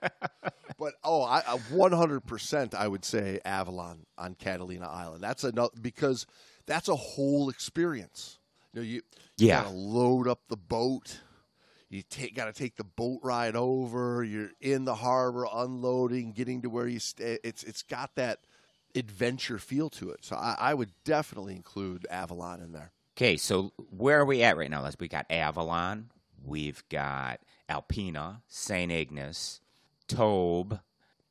But oh, I, I 100% I would say Avalon on Catalina Island. That's another because that's a whole experience. You know, you, you Yeah. gotta load up the boat. You take got to take the boat ride over. You're in the harbor, unloading, getting to where you stay. It's it's got that adventure feel to it. So I, I would definitely include Avalon in there. Okay, so where are we at right now? We got Avalon, we've got Alpena, St. Ignace, Tobe,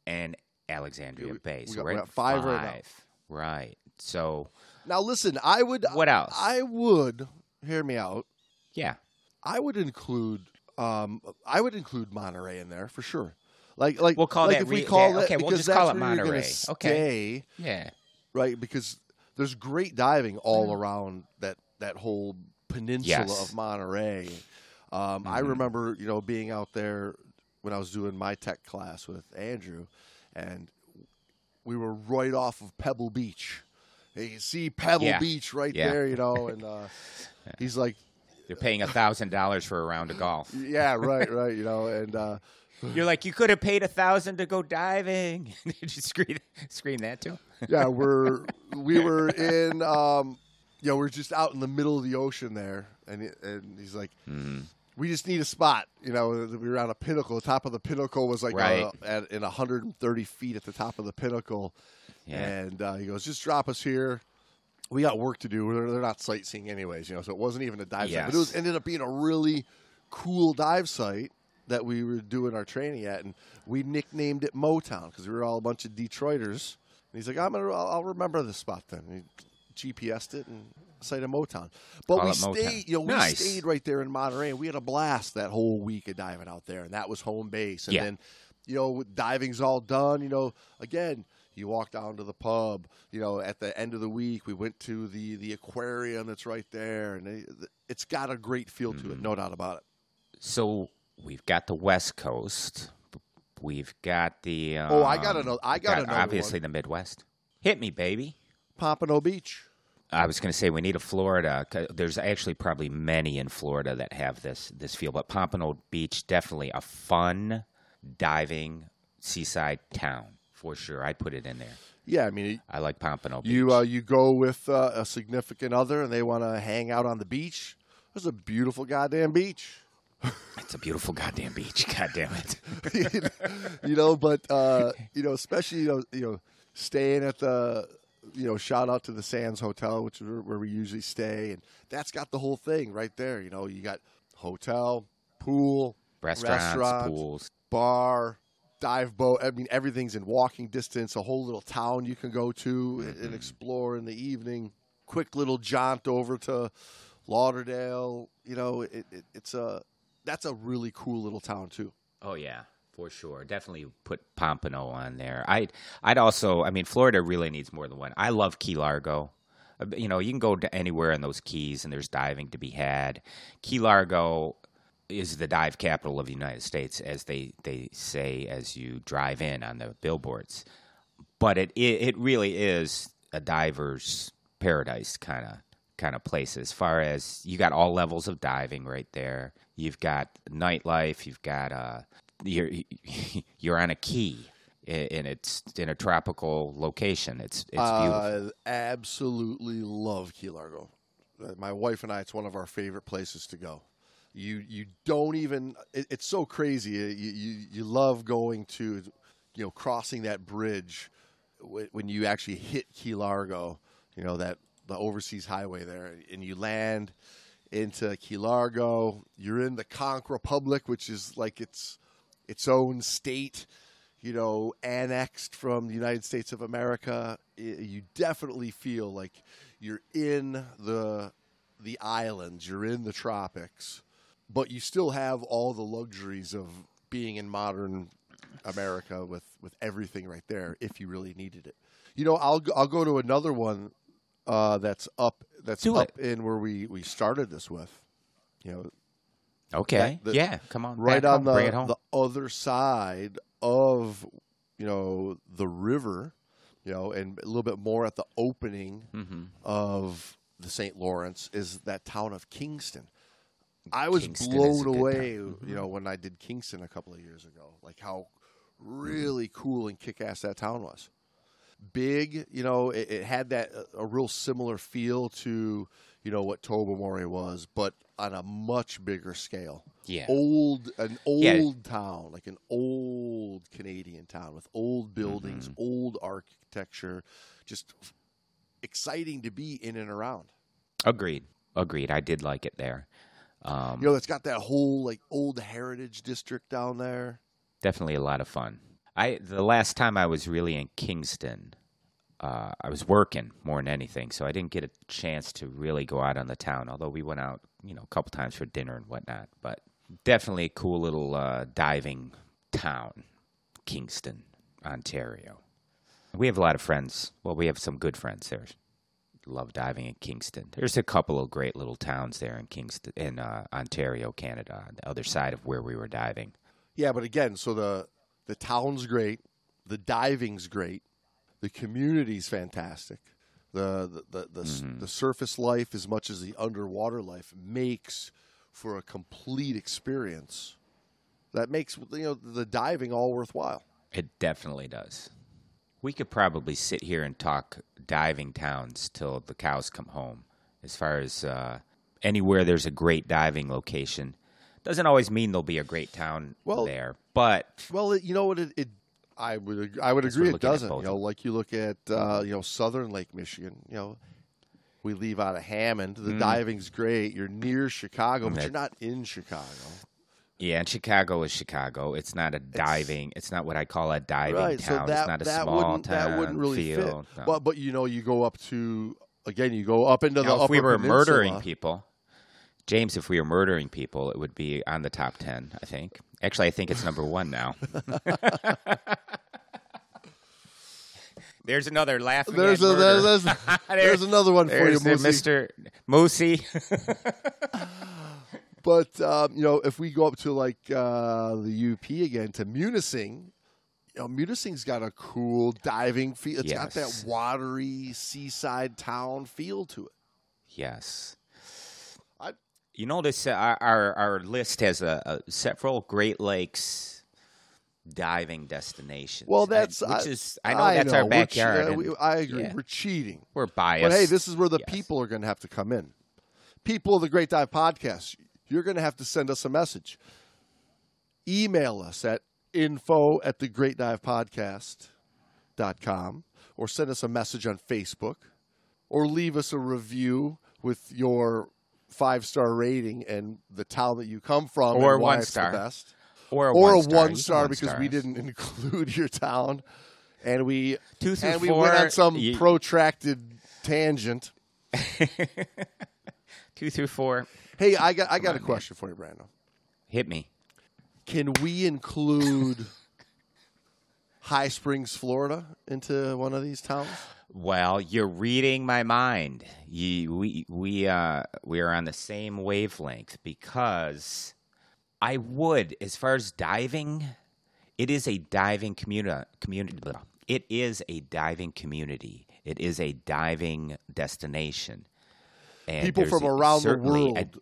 and Alexandria we- Bay. we So got- we're we at got five right now. Right. So Now listen, I would what else? I would hear me out. yeah. I would include um I would include Monterey in there for sure. Like like We'll call like that if we re- call yeah, it okay, we'll because just call that's it where you're gonna Monterey. Okay. Stay, Yeah. right? Because there's great diving all around that that whole peninsula Yes. of Monterey. Um, I Mhm. remember you know being out there when I was doing my tech class with Andrew, and we were right off of Pebble Beach. And you can see Pebble Yeah. Beach right Yeah. there, you know, and uh, he's like, They're paying a thousand dollars for a round of golf. yeah, right, right, you know, and uh, You're like, you could have paid a thousand to go diving. Did you scream scream that too? yeah, we're we were in, um, you know, we're just out in the middle of the ocean there, and it- and he's like, Mm. we just need a spot. You know, we were on a pinnacle. The top of the pinnacle was like Right. uh, at in 130 feet at the top of the pinnacle. Yeah. And uh, he goes, just drop us here. We got work to do. They're, they're not sightseeing anyways, you know. So it wasn't even a dive site, but it was ended up being a really cool dive site that we were doing our training at, and we nicknamed it Motown because we were all a bunch of Detroiters. And he's like, I'm gonna, I'll, I'll remember this spot then. And he GPSed it and of Motown. But Call we it Motown. stayed, you know, we stayed right there in Monterey, and we had a blast that whole week of diving out there, and that was home base. And Yeah. then, you know, diving's all done. You know, again, you walk down to the pub. You know, at the end of the week, we went to the the aquarium that's right there, and it, it's got a great feel to Mm-hmm. it, no doubt about it. So we've got the West Coast. We've got the. Um, Oh, I got another- I got another obviously the Midwest. Hit me, baby. Pompano Beach. I was going to say we need a Florida. There's actually probably many in Florida that have this this feel, but Pompano Beach definitely a fun diving seaside town for sure. I'd put it in there. Yeah, I mean, I like Pompano Beach. you uh, you go with uh, a significant other, and they want to hang out on the beach. There's a beautiful goddamn beach. It's a beautiful goddamn beach. God damn it. you know, but uh, you know, especially you know, you know, staying at the, you know, shout out to the Sands Hotel, which is where we usually stay, and that's got the whole thing right there. You know, you got hotel, pool, Restaurants, restaurant, pools. bar, dive boat. I mean, everything's in walking distance. A whole little town you can go to and- and explore in the evening. Quick little jaunt over to Lauderdale. You know, it, it, it's a that's a really cool little town too. Oh yeah, for sure. Definitely put Pompano on there. I'd I'd also. I mean, Florida really needs more than one. I love Key Largo. Uh, You know, you can go to anywhere in those keys, and there's diving to be had. Key Largo is the dive capital of the United States, as they they say as you drive in on the billboards. But it it, it really is a diver's paradise kind of kind of place as far as you got all levels of diving right there. You've got nightlife. You've got uh, you're you're on a key, and it's in a tropical location. It's it's beautiful. I absolutely love Key Largo. Uh, My wife and I, it's one of our favorite places to go. You you don't even. It, it's so crazy. Uh, You, you you love going to, you know, crossing that bridge when you actually hit Key Largo. You know that the overseas highway there, and you land into Key Largo. You're in the Conch Republic, which is like its its own state you know, annexed from the United States of America, you definitely feel like you're in the the islands, you're in the tropics, but you still have all the luxuries of being in modern America with with everything right there if you really needed it. You know, I'll I'll go to another one uh, that's up that's Do up it. in where we we started this with. You know, Okay, the- yeah, come on, right on home, the, bring it home. the other side of you know the river you know and a little bit more at the opening Mhm. of the st lawrence is that town of kingston i was Kingston blown away town. you know when i did kingston a couple of years ago like how really cool and kick-ass that town was big you know it, it had that a real similar feel to you know what Tobermory was but on a much bigger scale Yeah. old an old Yeah. town like an old canadian town with old buildings Mm-hmm. old architecture just exciting to be in and around Agreed, agreed. I did like it there. Um, you know it's got that whole like old heritage district down there definitely a lot of fun. I the last time I was really in Kingston, uh, I was working more than anything, so I didn't get a chance to really go out on the town. Although we went out, you know, a couple times for dinner and whatnot. But definitely a cool little uh, diving town, Kingston, Ontario. We have a lot of friends. Well, we have some good friends there. Love diving in Kingston. There's a couple of great little towns there in Kingston, in uh, Ontario, Canada, on the other side of where we were diving. yeah but again so the the town's great the diving's great the community's fantastic the the the, the, Mm-hmm. the surface life as much as the underwater life makes for a complete experience that makes you know the diving all worthwhile It definitely does. We could probably sit here and talk diving towns till the cows come home. As far as uh, anywhere there's a great diving location, Doesn't always mean there'll be a great town Well- there, but Well, you know what? It, it I would I would agree it doesn't. You know, like you look at uh, you know Southern Lake Michigan. You know, we leave out of Hammond. Mm. The diving's great. You're near Chicago, but you're not in Chicago. yeah, and Chicago is Chicago. It's not a diving. It's, not what I call a diving right. town. So that it's not a that small wouldn't town. that wouldn't really fit. No. But but you know you go up to again you go up into the if upper we were murdering people, James, if we were murdering people, it would be on the top ten. I think. Actually, I think it's number one now. There's another laughing. There's at a, there's, there's, there's another one for you, Moosey. Mister Moosey. But um, you know, if we go up to like uh, the UP again to Munising, you know, Munising's got a cool diving feel. It's got that watery seaside town feel to it. yes. I- You notice uh, our, our our list has a, a several Great Lakes diving destinations. Well, I- that's which I, is I know that's our We're che- uh, and we- I agree. yeah. We're cheating. we're biased. But hey, this is where the Yes. people are going to have to come in. People of the Great Dive Podcast, you're going to have to send us a message. Email us at info at the Great Dive Podcast.com or send us a message on Facebook or leave us a review with your five star rating and the town that you come from Or and why one it's star. the best. or a Or one a star. one You can star one because we didn't include your town. And we Two through and we four, went on some you- protracted tangent. two through four. Hey, I got I got a man. question for you, Brandon. Hit me. Can we include High Springs, Florida, into one of these towns? Well, you're reading my mind. You, we we uh we are on the same wavelength because I would, as far as diving, it is a diving community. Community. It is a diving community. It is a diving destination. And People from around the certainly a- world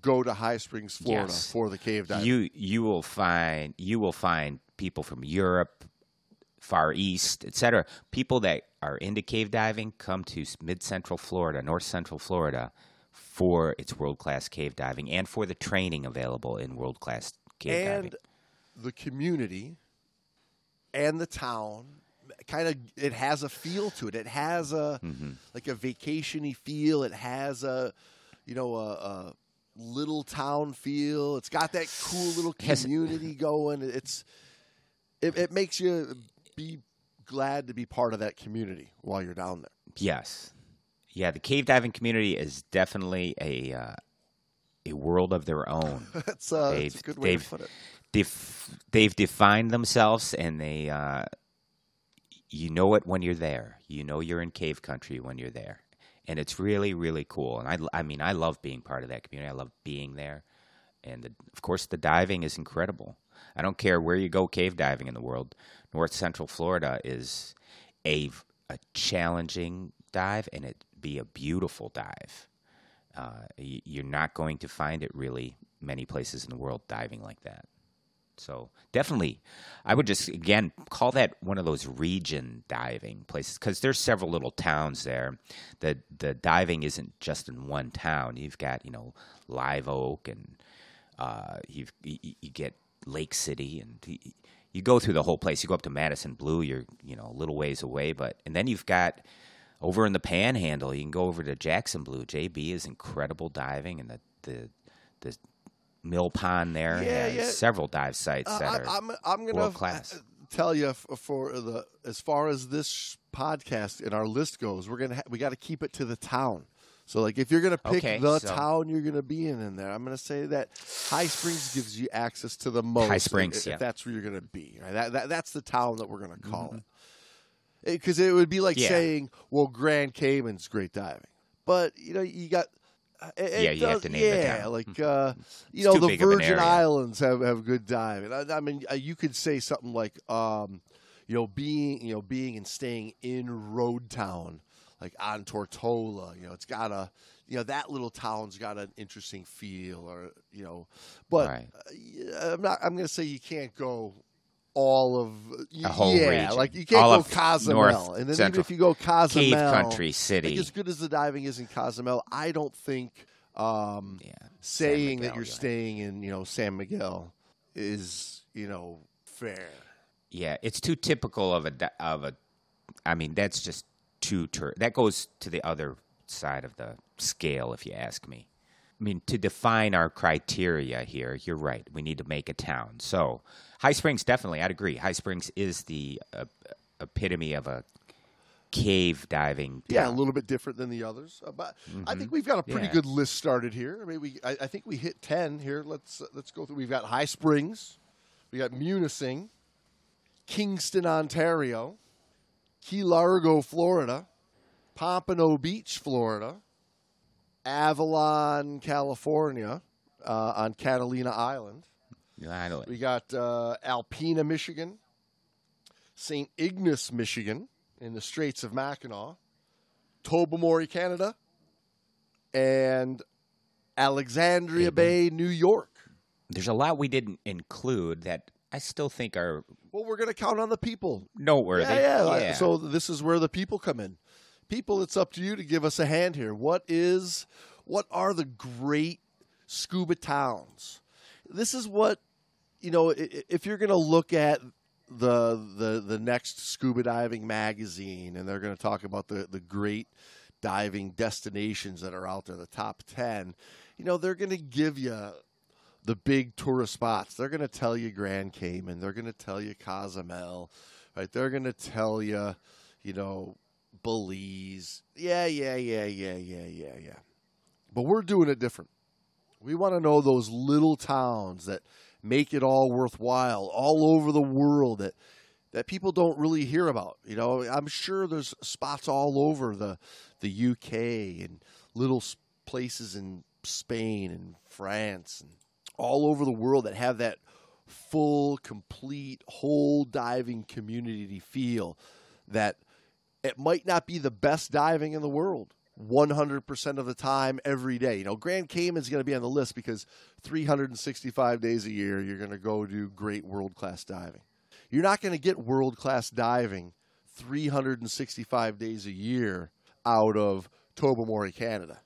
go to High Springs, Florida, Yes. for the cave dive. you you will find you will find people from Europe, Far East, etc. People that are into cave diving come to Mid Central Florida, North Central Florida, for its world class cave diving and for the training available in world class cave diving. and the community and the town kind of it has a feel to it. It has a Mm-hmm. like a vacationy feel. It has a you know a, a little town feel. It's got that cool little community going. It's it, it makes you be glad to be part of that community while you're down there. Yes, yeah, the cave diving community is definitely a uh, a world of their own. That's, uh, that's a good way to put it. They've they've defined themselves, and they uh, you know it when you're there. You know you're in cave country when you're there, and it's really really cool. And I I mean I love being part of that community. I love being there, and the, of course the diving is incredible. I don't care where you go cave diving in the world. North Central Florida is a a challenging dive, and it be a beautiful dive. Uh, you're not going to find it really many places in the world diving like that. So definitely, I would just again call that one of those region diving places because there's several little towns there. The the diving isn't just in one town. You've got you know Live Oak and uh, you, you get Lake City and you go through the whole place. You go up to Madison Blue. You're you know a little ways away, but and then you've got over in the Panhandle. You can go over to Jackson Blue. JB is incredible diving, and the the the Mill Pond there Yeah, has yeah. several dive sites Uh, that I, are I'm I'm gonna world class. uh, tell you for the as far as this podcast and our list goes, we're gonna ha- we got to keep it to the town. So like if you're gonna pick Okay, the so- town you're gonna be in in there, I'm gonna say that High Springs gives you access to the most. High Springs, if, yeah. that's where you're gonna be. Right? That, that that's the town that we're gonna call it. Because it would be like Mm-hmm. Yeah. saying, well, Grand Cayman's great diving, but you know you got. It, it Yeah, you have does- to name the yeah, town. like uh, you know too the big of an Virgin area. Islands have, have good diving. I, I mean, uh, you could say something like, um, you know, being you know being and staying in Road Town, like on Tortola. You know, it's got a you know that little town's got an interesting feel, or you know, but Right. uh, I'm not. I'm going to say you can't go all of A whole yeah, region. like you can't All go Cozumel, North and then even if you go Cozumel, cave country like, city. as good as the diving is in Cozumel, I don't think Um, Yeah. saying that you're yeah. staying in, you know, San Miguel is, you know, fair. Yeah, it's too typical of a of a. I mean, that's just too tur- that goes to the other side of the scale, if you ask me. I mean, to define our criteria here, you're right. We need to make a town. So, High Springs definitely, I'd agree. High Springs is the uh, epitome of a cave diving. Yeah, a little bit different than the others, uh, but I think we've got a pretty Yeah. good list started here. I mean, we I, I think we hit ten here. Let's uh, let's go through. We've got High Springs, we got Munising, Kingston, Ontario, Key Largo, Florida, Pompano Beach, Florida, Avalon, California, uh, on Catalina Island. I don't- We got uh, Alpena, Michigan, St. Ignace, Michigan, in the Straits of Mackinac, Tobermory, Canada, and Alexandria Bay, New York. There's a lot we didn't include that I still think are Well, we're going to count on the people. noteworthy. Yeah, yeah, yeah. So this is where the people come in. People, it's up to you to give us a hand here. What is, what are the great scuba towns? This is what, you know, if you're going to look at the the the next scuba diving magazine, and they're going to talk about the the great diving destinations that are out there, the top ten. You know, they're going to give you the big tourist spots. They're going to tell you Grand Cayman. They're going to tell you Cozumel. Right? They're going to tell you, you know, Belize. Yeah, yeah, yeah, yeah, yeah, yeah, yeah. But we're doing it different. We want to know those little towns that make it all worthwhile all over the world that that people don't really hear about. You know, I'm sure there's spots all over the the UK and little places in Spain and France and all over the world that have that full, complete, whole diving community feel that it might not be the best diving in the world 100% of the time every day. You know, Grand Cayman's going to be on the list because 365 days a year you're going to go do great world-class diving. You're not going to get world-class diving 365 days a year out of Tobermory, Canada.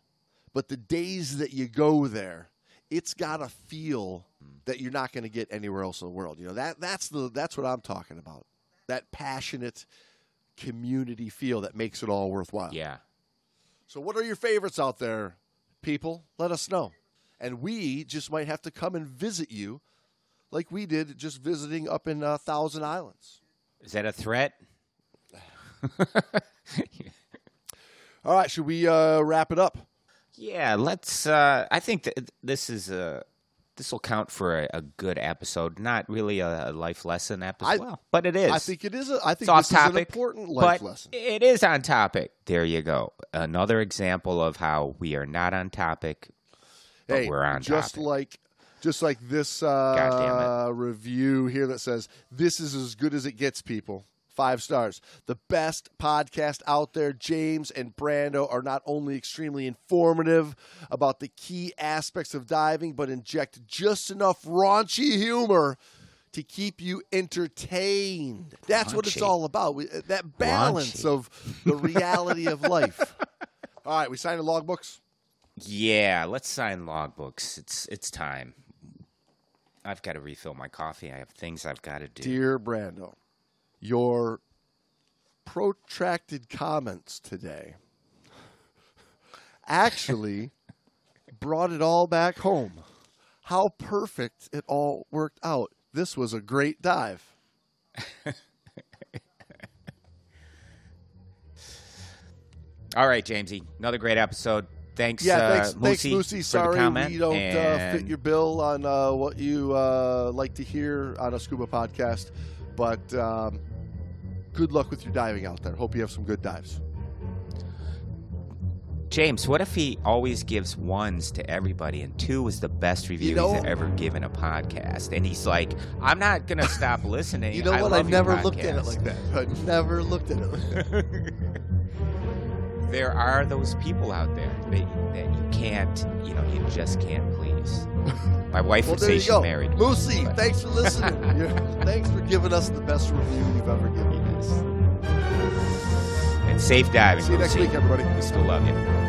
But the days that you go there, it's got to feel that you're not going to get anywhere else in the world. You know, that that's the that's what I'm talking about. That passionate community feel that makes it all worthwhile. Yeah. So, what are your favorites out there, people? Let us know. And we just might have to come and visit you like we did just visiting up in uh, Thousand Islands. Is that a threat? All right, should we uh, wrap it up? Yeah, let's. Uh, I think that this is a. This will count for a, a good episode. Not really a, a life lesson episode, I- but it is. I think it is. A, I think it's this is an important life lesson. it is on topic. There you go. Another example of how we are not on topic, but hey, we're on just topic. like just like this uh, review here that says this is as good as it gets. People, five stars. The best podcast out there. James and Brando are not only extremely informative about the key aspects of diving, but inject just enough raunchy humor. To keep you entertained. That's what it's all about. We, uh, that balance Raunchy. of the reality of life. All right, we signed the logbooks. Yeah, let's sign logbooks. It's it's time. I've got to refill my coffee. I have things I've got to do. Dear Brando, your protracted comments today actually brought it all back home. How perfect it all worked out. This was a great dive. All right, Jamesy, another great episode. Thanks, Yeah, uh, thanks, thanks, Moosey, for the Sorry we don't uh, fit your bill on uh, what you uh, like to hear on a scuba podcast, but um, good luck with your diving out there. Hope you have some good dives. James, what if he always gives ones to everybody and two is the best review know- he's ever given a podcast? And he's like, I'm not going to stop listening. You know I what? I've never looked at it like that. I never looked at it like that. There are those people out there that, that you can't, you know, you just can't please. My wife Well, would there say you she's go. married. Moosey, but- thanks for listening. Thanks for giving us the best review you've ever given. us. And safe diving. See you next week, everybody. We still love you.